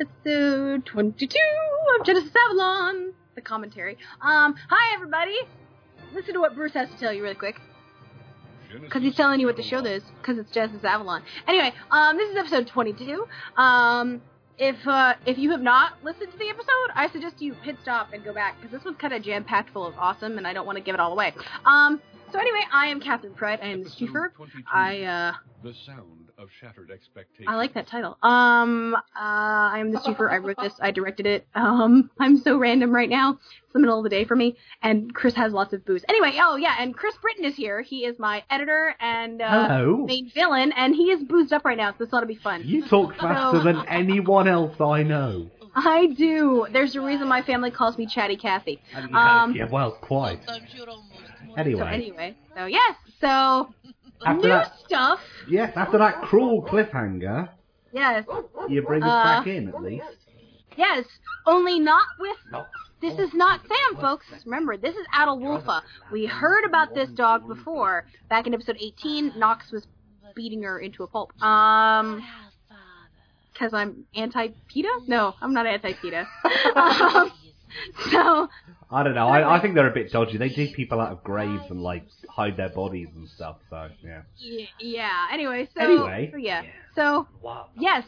episode 22 of Genesis Avalon, the commentary. Um, hi everybody! Listen to what Bruce has to tell you really quick. Because he's telling you what the show is, because it's Genesis Avalon. Anyway, um, this is episode 22. Um, if uh, if you have not listened to the episode, I suggest you hit stop and go back, because this one's kind of jam-packed full of awesome, and I don't want to give it all away. Um, so anyway, I am Kathryn Pryde. I am the Schiefer. I, uh, The sound of shattered expectations. I like that title. Um, uh, I am the super. I wrote this. I directed it. Um, I'm so random right now. It's the middle of the day for me, and Chris has lots of booze. Anyway, oh yeah, and Chris Brittain is here. He is my editor and uh, main villain, and he is boozed up right now, so this ought to be fun. You talk faster So- than anyone else I know. I do. There's a reason my family calls me Chatty Cathy. Um, yeah, well, quite. Sometimes you're almost more Anyway. So anyway, so yes, so After new that, stuff. yes, after that cruel cliffhanger, Yes, you bring us Uh, back in at least. yes. Only not with This is not Sam, folks. Remember, this is Adalwulfa. We heard about this dog before. Back in episode 18, Nox was beating her into a pulp. Um, because I'm anti-PETA? No, I'm not anti-PETA. um, so, I don't know. I, I think they're a bit dodgy. They dig people out of graves and like hide their bodies and stuff. So yeah. y- yeah, anyway, so, Anyway. so yeah. So, yes.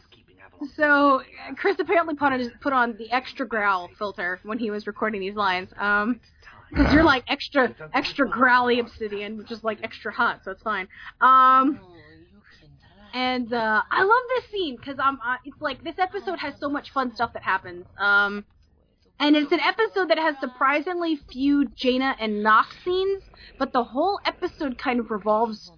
So, uh, Chris apparently put on, put on the extra growl filter when he was recording these lines. Um, because you're like extra, extra growly obsidian, which is like extra hot, so it's fine. Um, and uh, I love this scene because um, uh, it's like this episode has so much fun stuff that happens. Um, and it's an episode that has surprisingly few Jaina and Nox scenes, but the whole episode kind of revolves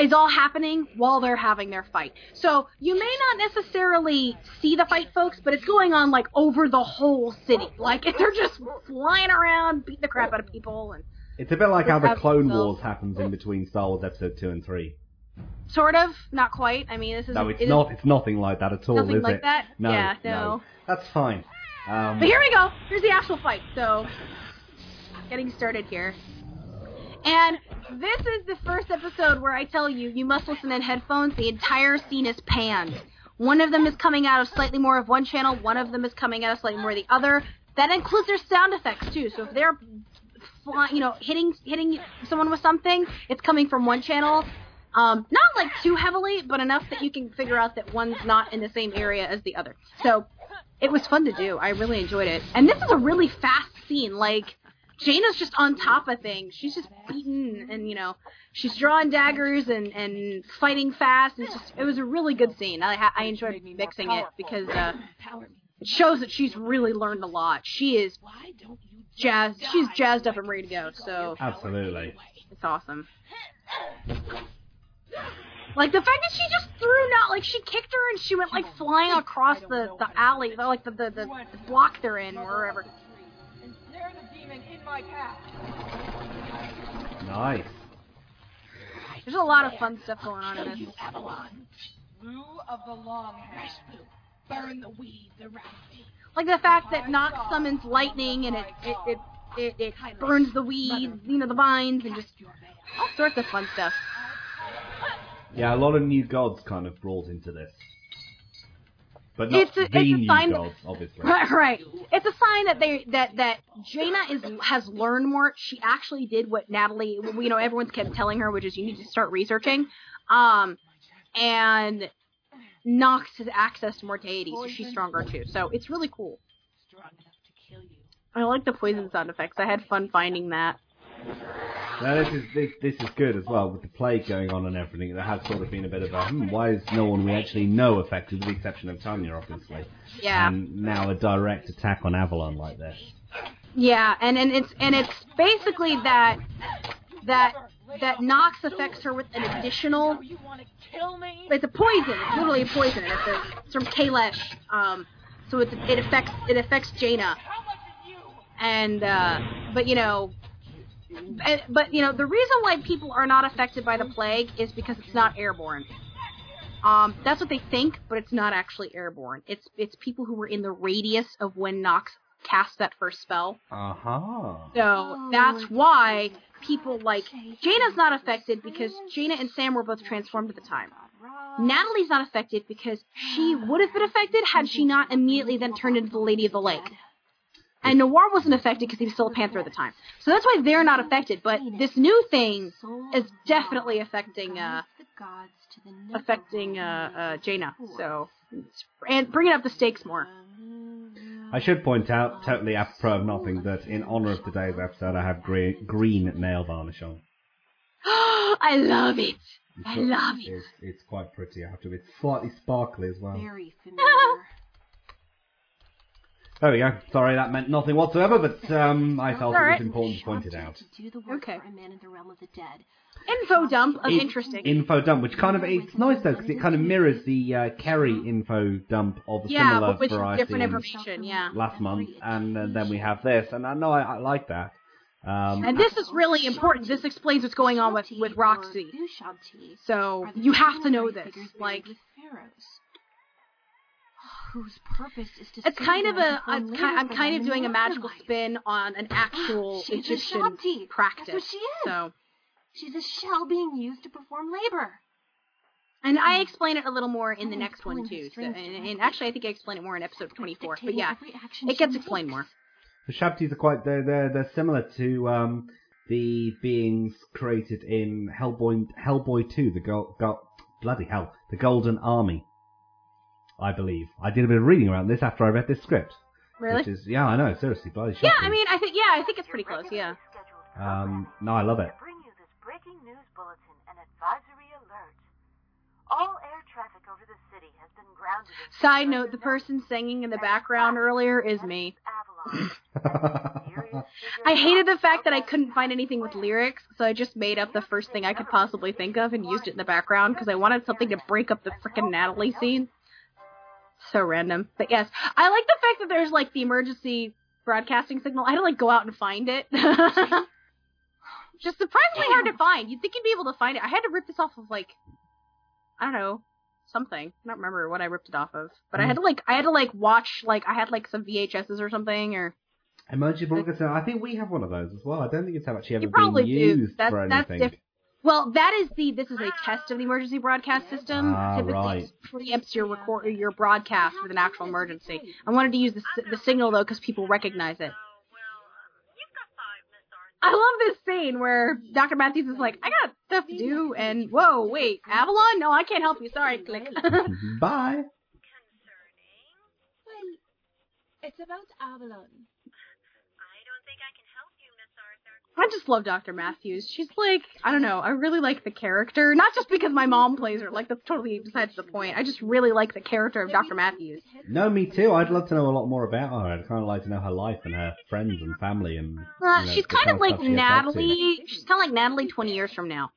is all happening while they're having their fight. So you may not necessarily see the fight, folks, but it's going on like over the whole city. Like they're just flying around, beating the crap out of people, and It's a bit like how the Clone Wars happens in between Star Wars Episode two and three. sort of, not quite. I mean, this is No, it's it not. It's nothing like that at all, nothing is like it? that. No, yeah, no. That's fine. Um, But here we go. Here's the actual fight. So, getting started here. And this is the first episode where I tell you you must listen in headphones. The entire scene is panned. One of them is coming out of slightly more of one channel. One of them is coming out of slightly more of the other. That includes their sound effects too. So if they're, you know, hitting hitting someone with something, it's coming from one channel. Um, not like too heavily, but enough that you can figure out that one's not in the same area as the other. So it was fun to do. I really enjoyed it. And this is a really fast scene. Like Jaina's just on top of things. She's just beating and you know she's drawing daggers and and fighting fast. It's just it was a really good scene. I I enjoyed mixing it because uh, it shows that she's really learned a lot. She is jazzed. She's jazzed up and ready to go. So Absolutely. it's awesome. Like the fact that she just threw not like she kicked her and she went like flying across the the alley, the, like the, the the the block they're in, or wherever. Ensnare the demon in my path. Nice. There's a lot of fun stuff going on in this. Blue of the long hair. Burn the weeds around me. Like the fact that Nox summons lightning and it it it it, it burns the weeds, you know, the vines, and just all sorts of fun stuff. Yeah, a lot of new gods kind of brought into this. But not It's a- the it's a new sign that- gods, obviously. Right, right. It's a sign that they that that Jaina is has learned more. She actually did what Natalie, you know, everyone's kept telling her, which is you need to start researching. Um, and Nox has access to more deities, so she's stronger too. So it's really cool. Strong enough to kill you. I like the poison sound effects. I had fun finding that. Now this is this, this is good as well with the plague going on and everything. There has sort of been a bit of a hmm, why is no one we actually know affected, with the exception of Tanya, obviously. Yeah. And now a direct attack on Avalon like this. Yeah, and, and it's and it's basically that that that Nox affects her with an additional You want to kill me? it's a poison. It's literally a poison. It's, a, it's from Kalesh. Um, so it, it affects it affects Jaina. How much is you? And uh, but you know, but you know the reason why people are not affected by the plague is because it's not airborne. Um, that's what they think, but it's not actually airborne. It's it's people who were in the radius of when Nox cast that first spell. Uh huh. So that's why people like Jaina's not affected because Jaina and Sam were both transformed at the time. Natalie's not affected because she would have been affected had she not immediately then turned into the Lady of the Lake. And Noir wasn't affected because he was still a Panther at the time. So that's why they're not affected. But this new thing is definitely affecting uh, affecting uh, uh, Jaina. So and bringing up the stakes more. I should point out, totally apropos of nothing, that in honour of today's episode, I have green, green nail varnish on. I love it. I love it. It's, it's quite pretty. I have to admit, it's slightly sparkly as well. Very familiar. There we go. Sorry, that meant nothing whatsoever, but um, I felt it was important to point it out. To do the work Okay. for a man in the realm of the dead. Info dump of In- interesting. Info dump, which kind of it's nice though because it kind of mirrors the uh, Carrie info dump of a yeah, similar but with variety different information. Yeah. last month, and uh, then we have this, and I know I, I like that. Um, And this is really important. This explains what's going on with with Roxy. So you have to know this. Like pharaohs, whose purpose is to it's kind of a. symbolize I'm ki- I'm kind of doing a magical afterlife. spin on an actual She's Egyptian Shabti. practice. That's what she is. So, She's a shell being used to perform labor. and I explain it a little more in the next one too. So, and, and actually, I think I explain it more in episode 24. But yeah, it she gets makes. explained more. The Shabtis are quite they're they're, they're similar to um, the beings created in Hellboy Hellboy Two, the go, go, bloody hell, the Golden Army. I believe I did a bit of reading around this after I read this script. Really? Which is yeah, I know, seriously, bloody Yeah, shocking. I mean, I think yeah, I think it's pretty close. Yeah. um, no, I love it. bring you this breaking news bulletin and advisory alert. All air traffic over the city has been grounded. Side note: the person singing in the background earlier is me. I hated the fact that I couldn't find anything with lyrics, so I just made up the first thing I could possibly think of and used it in the background because I wanted something to break up the frickin' Natalie scene. So random. But yes, I like the fact that there's like the emergency broadcasting signal. I had to like go out and find it. just surprisingly hard to find. You'd think you'd be able to find it. I had to rip this off of like, I don't know, something. I don't remember what I ripped it off of. But I had to like, I had to like watch like I had like some VHSs or something or. Emergency broadcast. I think we have one of those as well. I don't think it's actually ever You probably been do. used That's- for that's anything. diff- Well, that is the. This is a test of the emergency broadcast system. Ah, Typically, right. it preempts your record your broadcast with an actual emergency. I wanted to use the the signal though because people recognize it. I love this scene where Dr. Matthews is like, "I got stuff to do," and whoa, wait, Avalon? No, I can't help you. Sorry, click. Bye. Well, it's about Avalon. I just love Dr. Matthews. She's like, I don't know, I really like the character. Not just because my mom plays her, like that's totally besides the point. I just really like the character of Dr. Matthews. No, me too. I'd love to know a lot more about her. I'd kind of like to know her life and her friends and family and. Uh, you know, she's the kind of like she gets up to. Natalie. She's kind of like Natalie 20 years from now,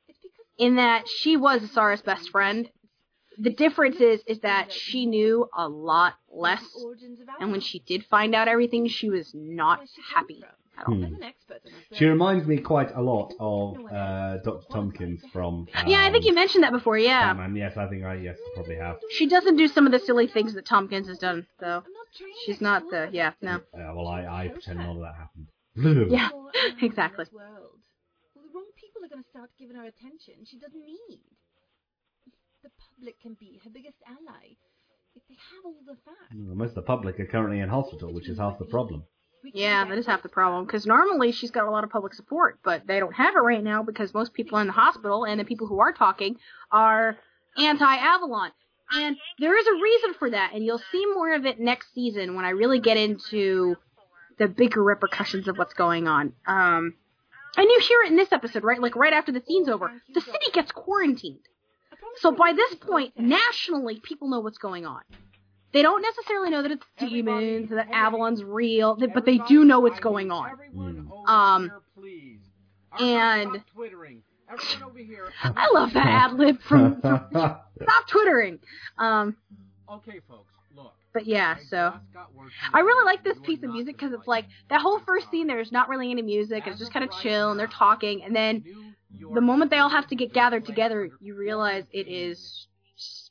in that she was Asara's best friend. The difference is, is that she knew a lot less, and when she did find out everything, she was not happy at all. Hmm. As an expert on this, She reminds me quite a lot of uh, Dr. Thompkins from. Um, Yeah, I think you mentioned that before. Yeah, Batman. Yes, I think I yes probably have. she doesn't do some of the silly things that Thompkins has done, though. I'm not trying She's not the explore yeah no Yeah, well, I, I pretend none of that happened. yeah exactly. Well, the wrong people are going to start giving her attention she doesn't need. The public can be her biggest ally if they have all the facts. Most of the public are currently in hospital, which is half the problem. Yeah, that is half the problem. Because normally she's got a lot of public support, but they don't have it right now because most people in the hospital and the people who are talking are anti-Avalon. And there is a reason for that, and you'll see more of it next season when I really get into the bigger repercussions of what's going on. Um, and you hear it in this episode, right? Like right after the scene's over, the city gets quarantined. So by this point, nationally, people know what's going on. They don't necessarily know that it's demons, that Avalon's real, th- but they do know what's going on. Hmm. Um, and I love that ad lib from, from Stop Twittering. Um, Okay, folks, look. but yeah, so just got word I really like this piece of music because it's like that whole first scene. There's not really any music. It's just kind of chill, and they're talking, and then the moment they all have to get gathered together, you realize it is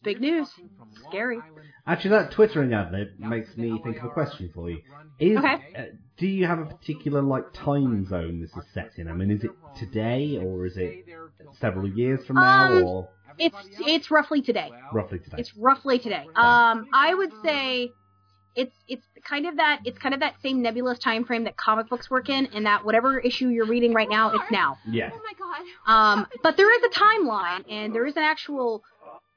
big news. talking from Long Scary. Actually, that twittering ad lib makes me think of a question for you. Is Okay. uh, do you have a particular like time zone this is set in? I mean, is it today or is it several years from now Um, or? It's it's roughly today. Roughly today. It's roughly today. Um, I would say it's it's kind of that it's kind of that same nebulous time frame that comic books work in, and that whatever issue you're reading right now, it's now. Yes. Oh my god. Um, but there is a timeline, and there is an actual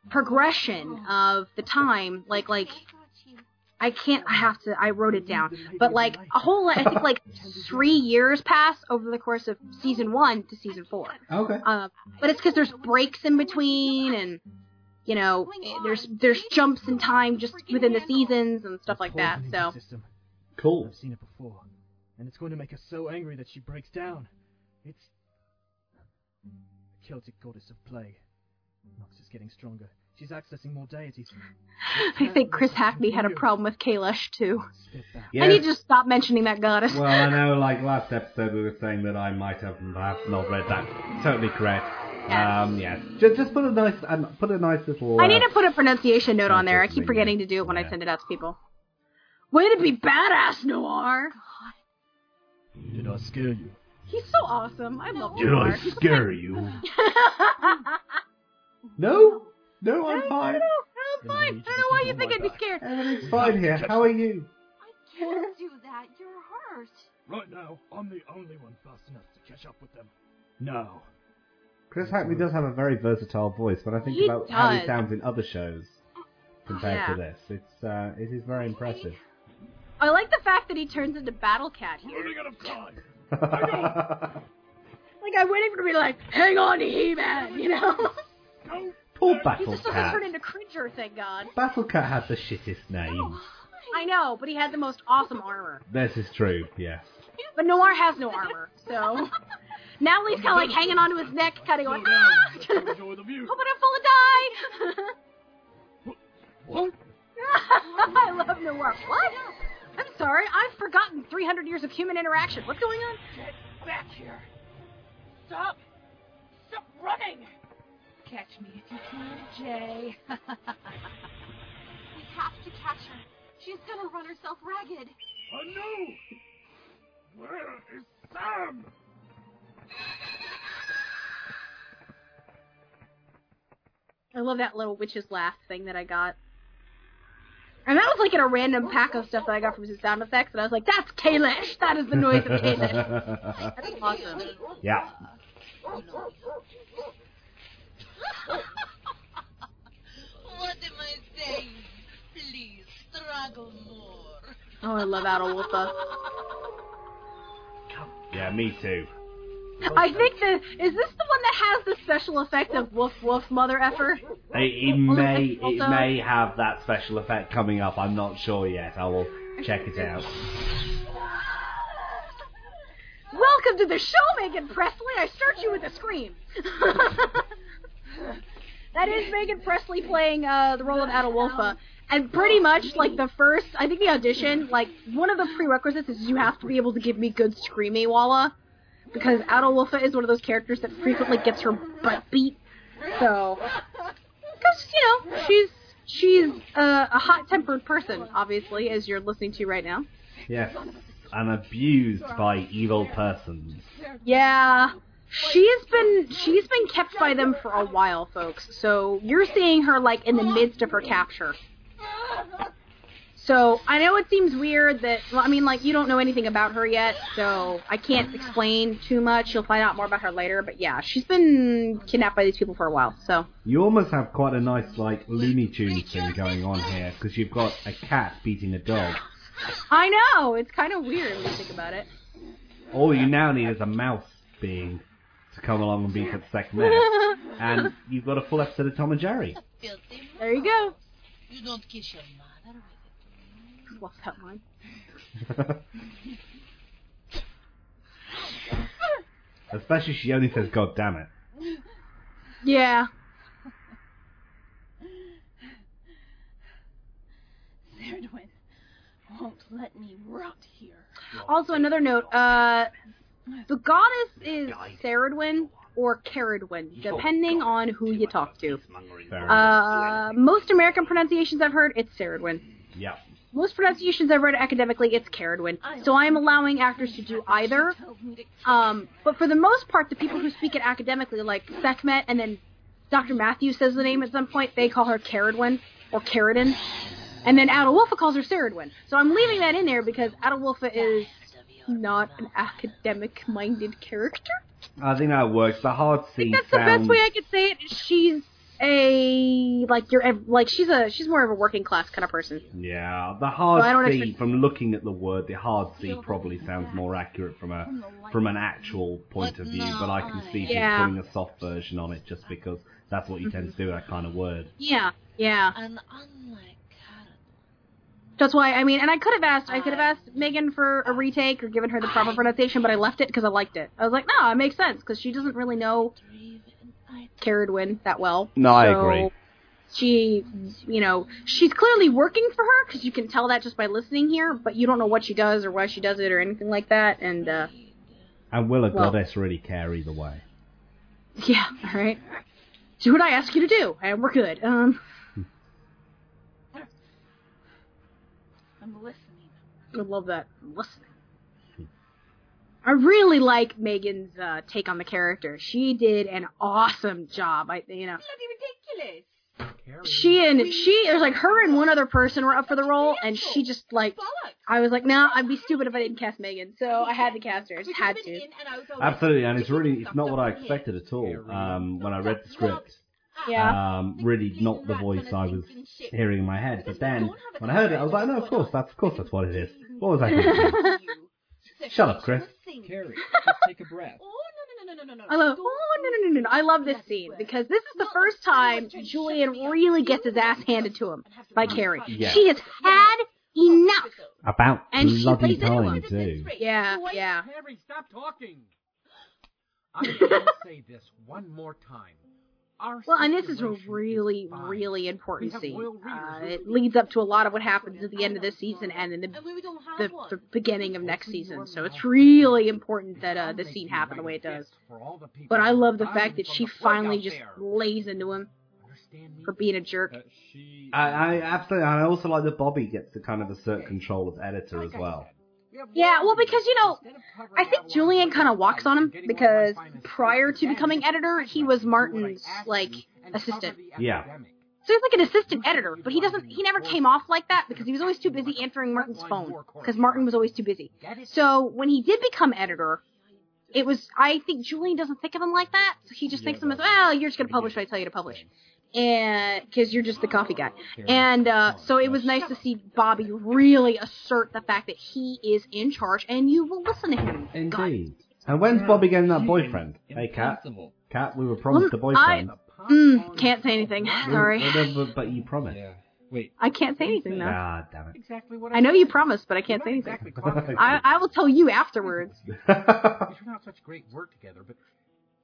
progression of the time. Like like I thought you. I can't. I have to. I wrote it down, but like a whole. I think like three years pass over the course of season one to season four. Okay. Uh, but it's because there's breaks in between, and you know, there's there's jumps in time just within the seasons and stuff like that. So Cool. I've seen it before, and it's going to make her so angry that she breaks down. It's the Celtic goddess of plague. Nox is getting stronger. She's accessing more deities. I think Chris Hackney had a problem with Kalish too. Spit back. I need to stop mentioning that goddess. Well, I know, like last episode, we were saying that I might have perhaps not read that. Totally correct. Um, yes. Just, just put a nice, um, put a nice little. Uh, I need to put a pronunciation note on there. I keep forgetting to do it when I send it out to people. Way to be badass, Noir. Did I scare you? He's so awesome. I love Did Noir. I scare you? No, no, I'm fine. I'm fine. I don't know why you think I'd be scared. Everything's fine here. How are you? I can't do that. You're hurt. Right now, I'm the only one fast enough to catch up with them. No. Chris Hackney does have a very versatile voice. When I think He about how he sounds in other shows compared Yeah. to this, it's uh, it is very impressive. I like the fact that he turns into Battle Cat here. Running out of time. Like I'm waiting for him to be like, hang on to He-Man, you know? Go. Poor he Battle just doesn't Cat. turn into Cringer, thank God. Battle Cat had the shittest name. I know, but he had the most awesome armor. This is true. Yes. But Noir has no armor, so now he's kind of like hanging onto his neck, kind of going, ah! down. Enjoy the view. Hoping I full of die. What? I love Noir. What? I'm sorry, I've forgotten 300 years of human interaction. What's going on? Get back here. Stop. Stop running. Catch me if you can, Jay. We have to catch her. She's gonna run herself ragged. I know. Where is Sam? I love that little witch's laugh thing that I got. And that was like in a random pack of stuff that I got from his sound effects, and I was like, that's Kalish! That is the noise of Kalish. That's awesome. yeah. what am I saying? Please, Oh, I love Adolwolfa. Yeah, me too. I think that, is this the one that has the special effect of woof woof mother effer? It, it may also- it may have that special effect coming up. I'm not sure yet. I will check it out. Welcome to the show, Megan Presley. I start you with a scream. that is Megan Presley playing uh, the role of Adolwolfa. And pretty much, like, the first, I think the audition, like, one of the prerequisites is you have to be able to give me good screamy walla. Because Adolwolfa is one of those characters that frequently gets her butt beat. So, because, you know, she's, she's uh, a hot-tempered person, obviously, as you're listening to right now. Yes, and abused by evil persons. Yeah. She's been she's been kept by them for a while, folks. So you're seeing her like in the midst of her capture. So I know it seems weird that well, I mean like you don't know anything about her yet, so I can't explain too much. You'll find out more about her later, but yeah, she's been kidnapped by these people for a while. So You almost have quite a nice like Looney Tunes thing going on here because you've got a cat beating a dog. I know it's kind of weird when you think about it. All you now need is a mouse being to come along and beat up Sekhmet, and you've got a full episode of Tom and Jerry. There you go. You don't kiss your mother with it. What's that line? Especially she only says "God damn it." Yeah. Zerdwin won't let me rot here. Also, another note: uh, the goddess is Ceridwen or Caradwin, depending on who you talk to. Uh, most American pronunciations I've heard, it's Ceridwen. yeah. Most pronunciations I've read academically, it's Caradwin. So I am allowing actors to do either. Um, but for the most part, the people who speak it academically, like Sekhmet and then Dr. Matthews says the name at some point. They call her Caradwin or Caradin. And then Adolwolfa calls her Saradwin. So I'm leaving that in there because Adolwolfa is not an academic-minded character. I think that works. The hard I C think that's the best way I could say it. She's a like you're like she's a she's more of a working class kind of person. Yeah, the hard Well, C. expect- From looking at the word, the hard C probably sounds more accurate from a from an actual point of view. But I can see Yeah. people putting a soft version on it just because that's what you tend to do. That kind of word. Yeah, yeah. And unlike That's why I mean, and I could have asked, I could have asked Megan for a retake or given her the proper pronunciation, but I left it because I liked it. I was like, no, it makes sense because she doesn't really know Caradwin that well. No, I agree. She, you know, she's clearly working for her because you can tell that just by listening here, but you don't know what she does or why she does it or anything like that. And uh And will a Well- goddess really care either way? yeah, all right, do what I ask you to do, and we're good. Um, I'm listening. I love that. Listening. I really like Megan's uh, take on the character. She did an awesome job. I, you know, Bloody ridiculous. she and she there's like her and one other person were up for the role, and she just like I was like, no, I'd be stupid if I didn't cast Megan, so I had to cast her. I just had to. Absolutely, and it's really it's not what I expected at all. Um, when I read the script, Yeah. um, really not the voice I was hearing in my head. But then when I heard it, I was like, no, of course, that's of course that's what it is. What was I thinking? Shut up, Chris. Carrie, just take a breath. Oh no no no no no no! I love. Oh no no no no no! I love this scene because this is the first time Julian really gets his ass handed to him by Carrie. Yeah. She has had enough. About And she bloody plays anyone. time too. Yeah, yeah. Harry, stop talking. I'm going to say this one more time. Our Well, and this is a really, fine. really important scene. Uh, it leads up to a lot of what happens at the end of this season and in the And we don't have the, the beginning of next season. So it's really important that uh, the scene happen the way it does. For all the people But I love the fact that she finally just lays into him for being a jerk. I, I absolutely. I also like that Bobby gets to kind of assert control as editor as well. Yeah, well, because you know, I think Julian kind of walks on him because prior to becoming editor, he was Martin's like assistant. Yeah. So he's like an assistant editor, but he doesn't. He never came off like that because he was always too busy answering Martin's phone because Martin was always too busy. So when he did become editor, it was. I think Julian doesn't think of him like that. So he just thinks of him as, well, you're just gonna publish what I tell you to publish, and because you're just the coffee guy. And uh, so it was nice to see Bobby really assert the fact that he is in charge and you will listen to him. Indeed. And when's Bobby getting that boyfriend? Hey, Cat. Cat, we were promised a boyfriend. Mm, can't say anything. Sorry, but, but- but you promised. Yeah. Wait. I can't say anything though. Ah, damn it. Exactly what I I know you promised, but I can't say anything. Exactly. I, I will tell you afterwards. We turn out such great work together, but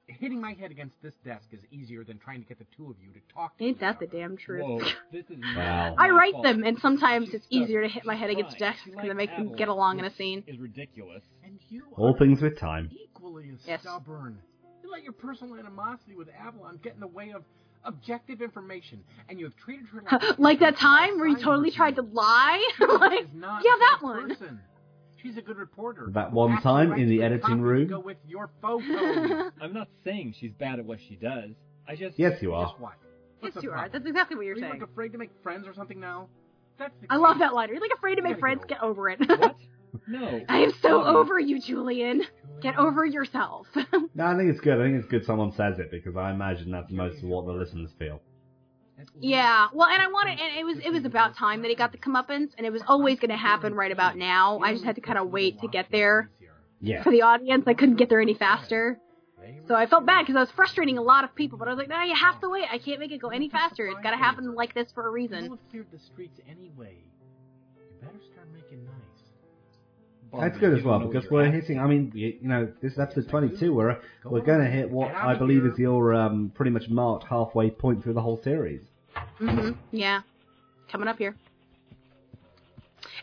hitting my head against this desk is easier than trying to get the two of you to talk. To Ain't that the damn truth? Whoa, this is Wow. I write fault. them, and sometimes it's easier to hit my head against desks She because it makes them get along in a scene. Is ridiculous. And you All are things with time. equally as Yes. stubborn. You let your personal animosity with Avalon get in the way of objective information, and you have treated her like, like that time where you totally tried to lie. like, Is yeah, that good one. person. She's a good reporter. That one Ask time in the editing room? Go with your photos. I'm not saying she's bad at what she does. I just. Yes, you are. Yes, you are. That's exactly what you're Are you saying. like afraid to make friends or something now? That's the I love that line. You're you like afraid to make friends? go. Get over it. What? No. I am so Bobby. over you, Julian. Get over yourself. No, I think it's good. I think it's good someone says it because I imagine that's most of what the listeners feel. Yeah. Well, and I wanted, and it was it was about time that he got the comeuppance, and it was always going to happen right about now. I just had to kind of wait to get there Yeah. for the audience. I couldn't get there any faster. So I felt bad because I was frustrating a lot of people, but I was like, no, you have to wait. I can't make it go any faster. It's got to happen like this for a reason. have cleared the streets anyway. You better start making nice. That's good as well because we're hitting. I mean, you, you know, this is episode 22. We're we're going to hit what I believe is your um, pretty much marked halfway point through the whole series. Hmm Yeah. Coming up here.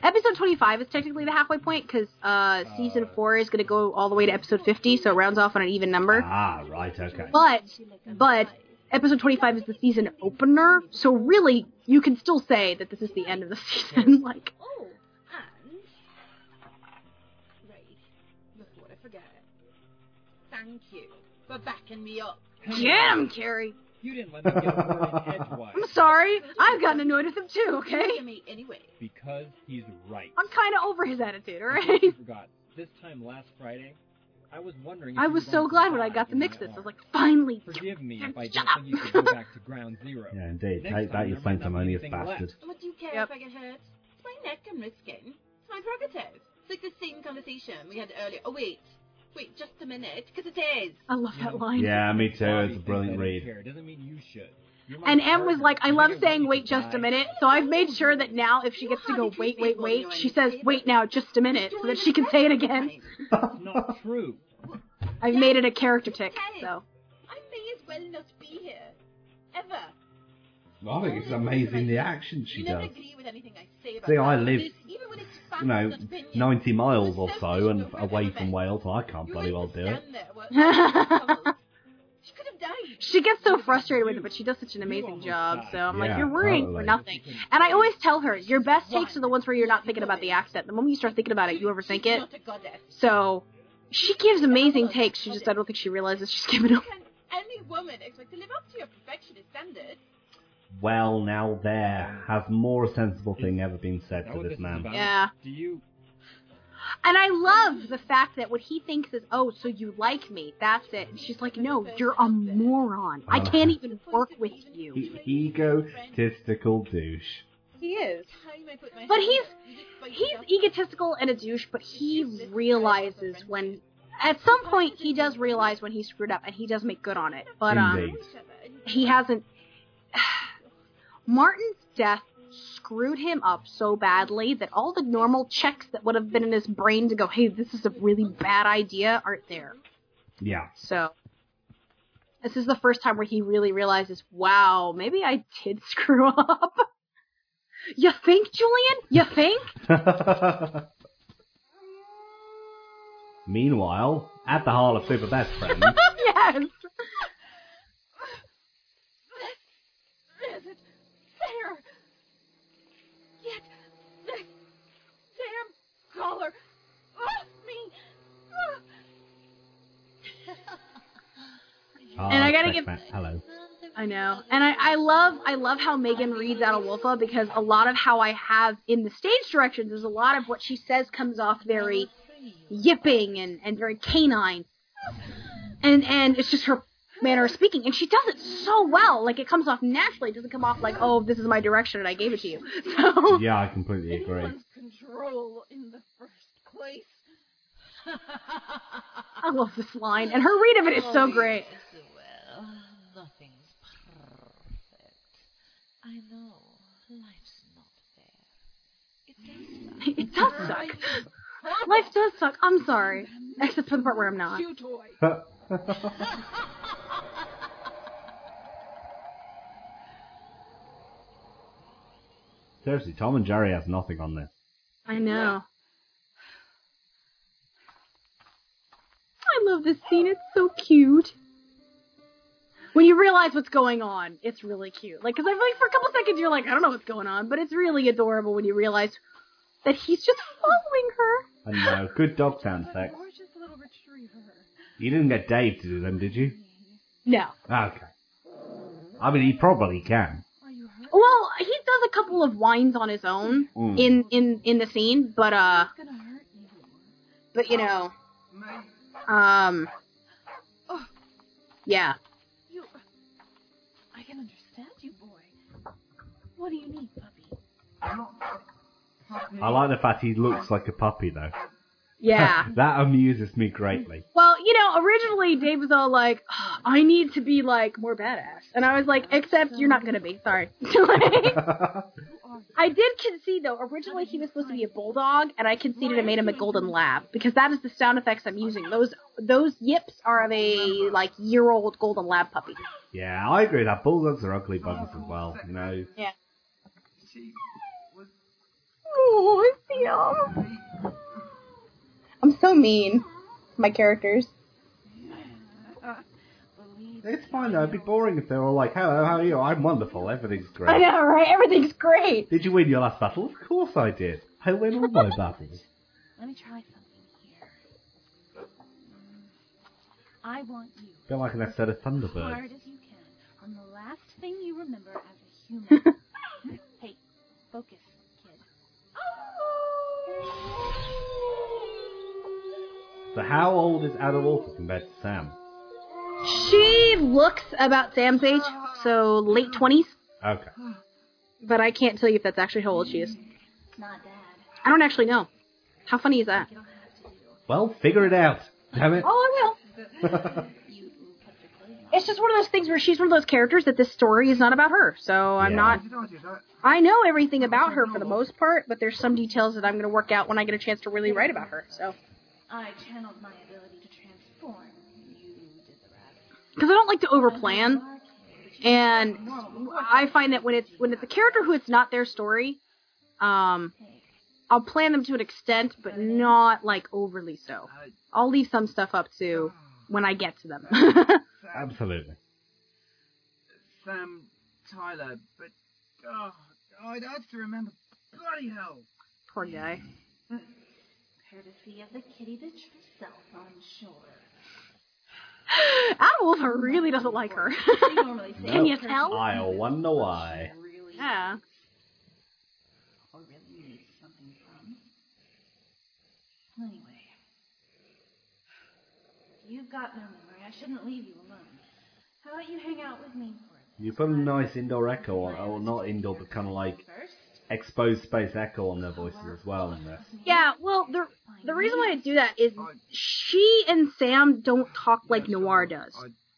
Episode 25 is technically the halfway point because uh, season 4 is going to go all the way to episode 50, so it rounds off on an even number. Ah, right, okay. But, but, episode 25 is the season opener, so really, you can still say that this is the end of the season. like, Oh, and I forget, thank you for backing me up. get him, Carrie! You didn't let me get a word in edgewise. I'm sorry. I've gotten annoyed with him too, okay? To me anyway. Because he's right. I'm kind of over his attitude, In alright? case you forgot, this time last Friday, I was wondering if I was so glad when I got the in my mixes. I was like, finally. Forgive me if I Shut don't think you should go back to ground zero. Yeah, indeed. Next Take that, you there might not be sanctimonious bastard. What do you care Yep. if I get hurt? It's my neck I'm risking. It's my prerogative. It's like the same conversation we had earlier. Oh, wait. Wait, just a minute, because it is. I love that line. Yeah, me too. It's a brilliant I don't read. Care. Doesn't mean you should. You're And Em was like, I love saying wait just a minute. So I've made sure that now if she gets to go wait, wait, wait, she says wait now just a minute so that she can say it again. It's not true. I've made it a character tick, so. I may as well not be here. Ever. I think it's amazing the action she you never does. agree with anything I say about See, I live, This, even when it's you know, facts, not 90 miles or so and away you're from Wales. I can't You bloody well do it. stand there while She could have died. She gets so frustrated with it, but she does such an amazing job. So I'm like, Yeah, you're worrying for totally. nothing. And I always tell her, your best takes are the ones where you're not thinking about the accent. The moment you start thinking about it, you overthink She's it. Not a goddess. So she gives amazing takes. She just, I don't think she realizes she's giving them. Can any woman expect to live up to your perfectionist standard? Well, now there has more sensible thing ever been said to this this man. Yeah. Do you? And I love the fact that what he thinks is, oh, so you like me. That's it. And she's like, no, you're a moron. I can't even work with you. E- egotistical douche. He is. Time I put my But he's- up, you just bite He's egotistical and a douche, but he realizes when, at some point, he does realize when he screwed up, and he does make good on it. But um, Indeed. he hasn't. Martin's death screwed him up so badly that all the normal checks that would have been in his brain to go, hey, this is a really bad idea, aren't there. Yeah. So this is the first time where he really realizes, wow, maybe I did screw up. you think, Julian? You think? Meanwhile, at the Hall of Super Best Friends, yes. Is it fair? Yet this damn collar off me. Ah. And I gotta Oh, give- Matt, hello. I know, and I, I love I love how Megan reads out of Wolfa because a lot of how I have in the stage directions is a lot of what she says comes off very yipping and, and very canine, and and it's just her manner of speaking, and she does it so well. Like it comes off naturally. It doesn't come off like oh this is my direction and I gave it to you. So Yeah, I completely agree. Anyone's control in the first place. I love this line, and her read of it is so great. Well, nothing's perfect. I know life's not fair. It does suck. It does suck. Life does suck. I'm sorry, except for the part where I'm not. Cute toy. Seriously, Tom and Jerry has nothing on this. I know. I love this scene. It's so cute. When you realize what's going on, it's really cute. Like, cause I feel like for a couple seconds you're like, I don't know what's going on, but it's really adorable when you realize that he's just following her. And uh, good dog sound effects. Gorgeous little retriever. You didn't get Dave to do them, did you? No. Okay. I mean, he probably can. Well, he does a couple of whines on his own Mm. in in in the scene, but uh, It's gonna hurt you. but you know, um, yeah. you. I can understand you, boy. What do you need, puppy? I like the fact he looks like a puppy, though. Yeah. that amuses me greatly. Well, you know, originally Dave was all like, "Oh, I need to be like more badass. And I was like, except you're not gonna be, sorry. Like, I did concede though, originally he was supposed to be a bulldog, and I conceded and made him a golden lab, because that is the sound effects I'm using. Those those yips are of a like year old golden lab puppy. yeah, I agree that bulldogs are ugly buggers as well. You know, Yeah. Oh, I see him. I'm so mean. My characters. it's fine though. It'd be boring if they were all like, "Hello, how are you? I'm wonderful. Everything's great." I know, right? Everything's great. Did you win your last battle? Of course I did. I win all my battles. Let me try something here. I want you Feel like an episode of as Thunderbird. hard as you can from the last thing you remember as a human. hey, focus, So how old is Ada Walker compared to Sam? She looks about Sam's age, so late twenties. Okay. But I can't tell you if that's actually how old she is. Not dad. I don't actually know. How funny is that? Well, figure it out. Damn it. Oh, I will. It's just one of those things where she's one of those characters that this story is not about her. So I'm Yeah. not. I know everything about her for the most part, but there's some details that I'm going to work out when I get a chance to really write about her. So I channeled my ability to transform. You did the rest. because I don't like to overplan, and I find that when it's when it's a character who it's not their story, um, I'll plan them to an extent, but not like overly so. I'll leave some stuff up to when I get to them. Absolutely. Sam Tyler, but oh, I'd have to remember. Bloody hell! Poor guy. Courtesy of the kitty bitch herself, I'm sure. Adolf really doesn't like her. Can you tell? I wonder why. Yeah. Or really need something from. Anyway. You've got no memory. I shouldn't leave you alone. How about you hang out with me for You put a nice indoor echo on, or not indoor, but kind of like exposed space echo on their voices as well in this. Yeah, well, the the reason why I do that is she and Sam don't talk like Noir does.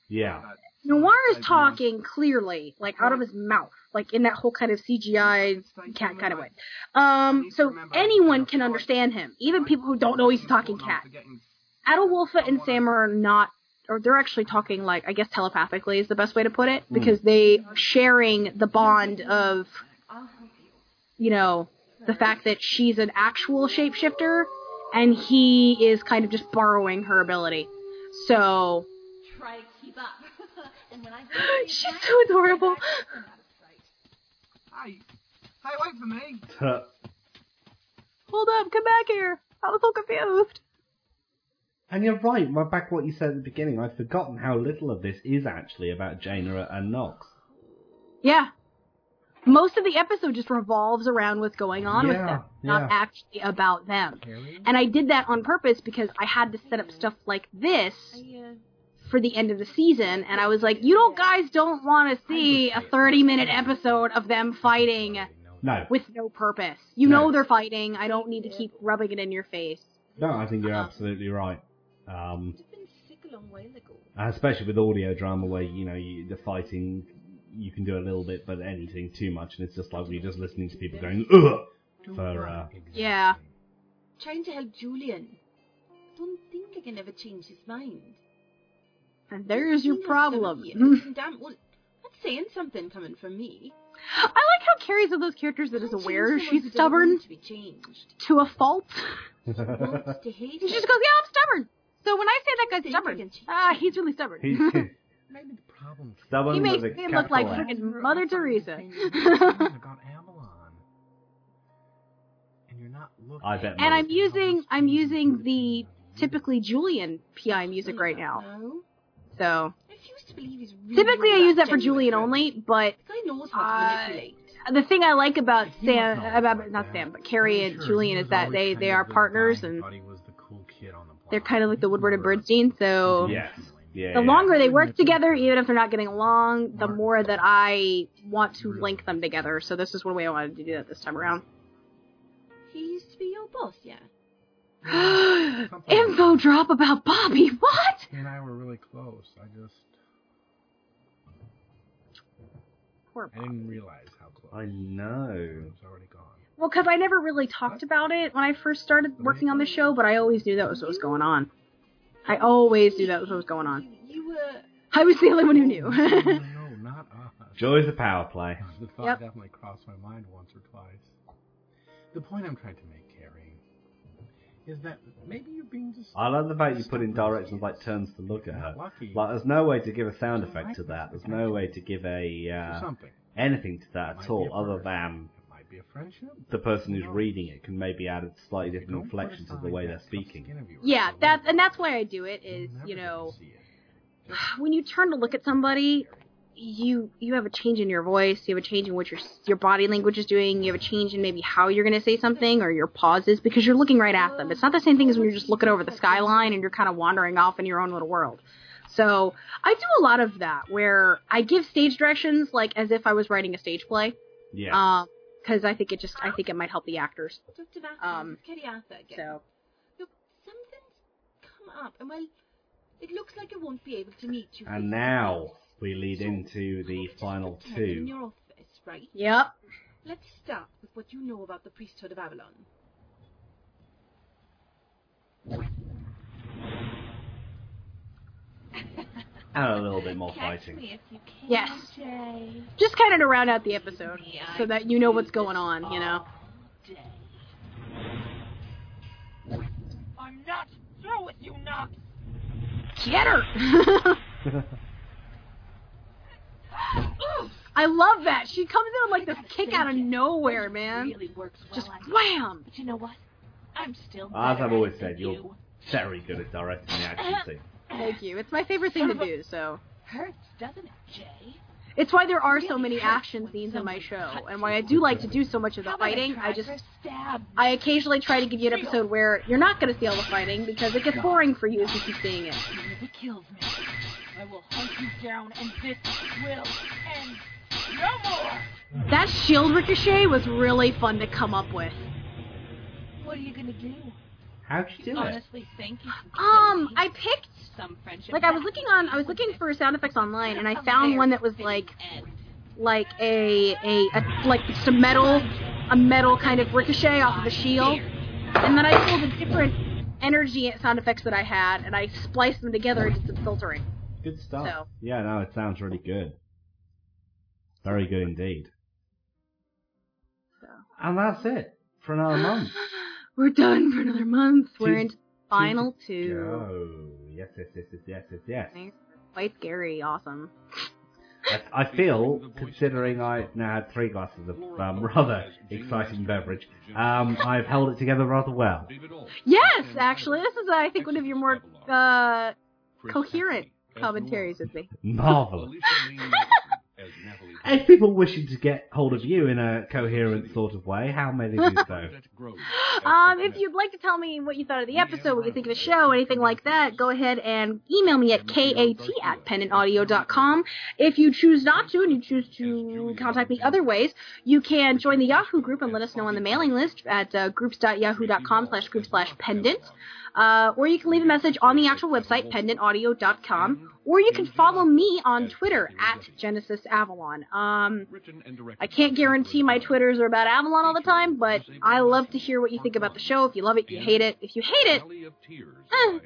Yeah. Noir is talking clearly, like out of his mouth, like in that whole kind of CGI cat kind of way. Um, so anyone can understand him, even people who don't know he's talking cat. Adolwolfa and Sam are not, or they're actually talking like I guess telepathically is the best way to put it, because they are sharing the bond of, you know, the fact that she's an actual shapeshifter and he is kind of just borrowing her ability. So Try to keep up. and when I she's so adorable. Hey, hey, wait for me. Hold up, come back here. I was so confused. And you're right, well, back what you said at the beginning, I'd forgotten how little of this is actually about Jaina and Nox. Yeah. Most of the episode just revolves around what's going on with them, not yeah. actually about them. And I did that on purpose because I had to set up stuff like this for the end of the season, and I was like, you don't guys don't want to see a 30 minute episode of them fighting No. with no purpose. You No. know they're fighting. I don't need to keep rubbing it in your face. No, I think you're absolutely right. Um, been sick a long while ago. especially with audio drama where, you know, you, the fighting, you can do a little bit, but anything too much, and it's just like you're just listening to people going, ugh, for, uh, Yeah. Trying to help Julian. I Don't think I can ever change his mind. And there's your problem. stuff yet. And Damn, well, that's saying something coming from me. I like how Carrie's one of those characters that is aware she's stubborn To be changed. to a fault. Wants to hate She just goes, yeah, I'm stubborn. So when I say that guy's stubborn, can change ah, he's really stubborn. he's Maybe the problem stubborn he makes with me look like capital S. freaking Mother Teresa. got Avalon, and you're not looking. I bet and I'm using I'm using the typically Julian PI music right now. So I refuse to believe he's really typically I use that for. Julian only, but The guy knows how to uh, the thing I like about Sam about not Sam but Carrie and Julian is that they they are partners and Thought he was the cool kid on the they're kind of like the Woodward and Bernstein. So Yes. Yeah. the yeah. longer they work together, even if they're not getting along, the more that I want to link them together. So this is one way I wanted to do that this time around. He used to be your boss, yeah. Info drop about Bobby. What? He and I were really close. I just Poor I didn't realize how close. I know. It was already gone. Well, because I never really talked about it when I first started working on the show, but I always knew that was what was mm-hmm. going on. I always knew that was what was going on. You were. I was the only one who knew. no, no, not us. Joys of power play. The thought Yep. definitely crossed my mind once or twice. The point I'm trying to make, Carrie, is that maybe you're being just I love the fact you put in directions like turns to look at her. lucky. Like, there's no way to give a sound effect to that. There's no way to give a uh, something. anything to that at all, other than It might be a friendship. the person who's reading it can maybe add a slightly different Don't inflection to the way they're speaking. skin yeah, though. that and that's why I do it. Is You'll never you get to know when you turn to look at somebody, you you have a change in your voice, you have a change in what your your body language is doing, you have a change in maybe how you're going to say something or your pauses because you're looking right at them. It's not the same thing as when you're just looking over the skyline and you're kind of wandering off in your own little world. So I do a lot of that where I give stage directions like as if I was writing a stage play. Yeah. Um, because I think it just I think it might help the actors. Um, it's Arthur again. So Look, something's come up, and well, it looks like I won't be able to meet you. And now we lead into the final two. in two. your office, right? Yep. Let's start with what you know about the priesthood of Avalon. And a little bit more fighting. me if you can, Yes. Just kind of to round out the episode so that you know what's going on. You know. I'm not through with you, Nox. Get her. I love that. She comes in like this kick out of nowhere, man. Really works well. Just wham. But you know what? I'm still. As I've always said, you're very good at directing the action scene. Thank you. It's my favorite thing to do. So Hurts, doesn't it, Jay? it's why there are so many action scenes in my show, and why I do like to do so much of the fighting. I just stab? I occasionally try to give you an episode where you're not going to see all the fighting because it gets boring for you if you keep seeing it. It kills me, I will hunt you down, and this will end. No more. That shield ricochet was really fun to come up with. What are you gonna do? How'd you do it? Honestly, think you Um, I picked some friendship. like I was looking on I was looking for sound effects online and I found one that was like like a a, a like just a metal a metal kind of ricochet off of a shield. And then I pulled the different energy sound effects that I had and I spliced them together and did some filtering. Good stuff. So- Yeah, no, it sounds really good. Very good indeed. So And that's it for another month. we're done for another month. We're Two- into final two. Go. Yes, yes, yes, yes, yes, yes, yes. Thanks. Quite scary, awesome. I- I feel, considering I now had three glasses of um, rather exciting beverage, um, I've held it together rather well. Yes, actually, this is I think one of your more uh, coherent commentaries with me. Marvelous. If people wishing to get hold of you in a coherent sort of way, how may they do so? Um, if you'd like to tell me what you thought of the episode, what you think of the show, anything like that, go ahead and email me at kat at pendantaudio.com. If you choose not to and you choose to contact me other ways, you can join the Yahoo group and let us know on the mailing list at uh, groups.yahoo.com slash group slash pendant. Uh, or you can leave a message on the actual website, pendantaudio.com, or you can follow me on Twitter at Genesis Avalon. Um, I can't guarantee my Twitters are about Avalon all the time, but I love to hear what you think about the show. If you love it, you hate it. If you hate it, eh,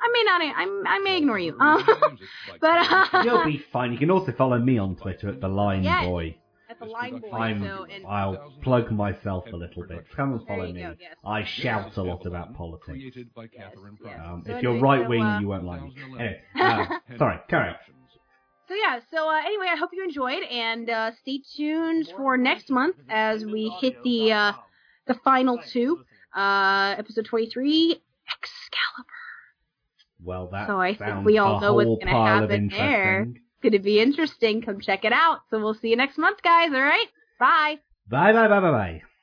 I may not. I, I may ignore you. Um, but uh, You'll be fine. You can also follow me on Twitter at the Line Yes. Boy. At the line boy. I'm, so and I'll plug myself a little bit. Come and follow me. go, yes. I shout a lot about politics. yes. Um, So if you're anyway, right so, wing, uh, you won't like me. Anyway, uh, sorry, carry on. So yeah, so uh, anyway, I hope you enjoyed, and uh, stay tuned for next month as we hit the uh, the final two, uh, episode twenty three, Excalibur. Well, that So I think we all a know what's whole going to of happen there. Going to be interesting. Come check it out. So we'll see you next month, guys. All right, bye. Bye, bye, bye, bye, bye.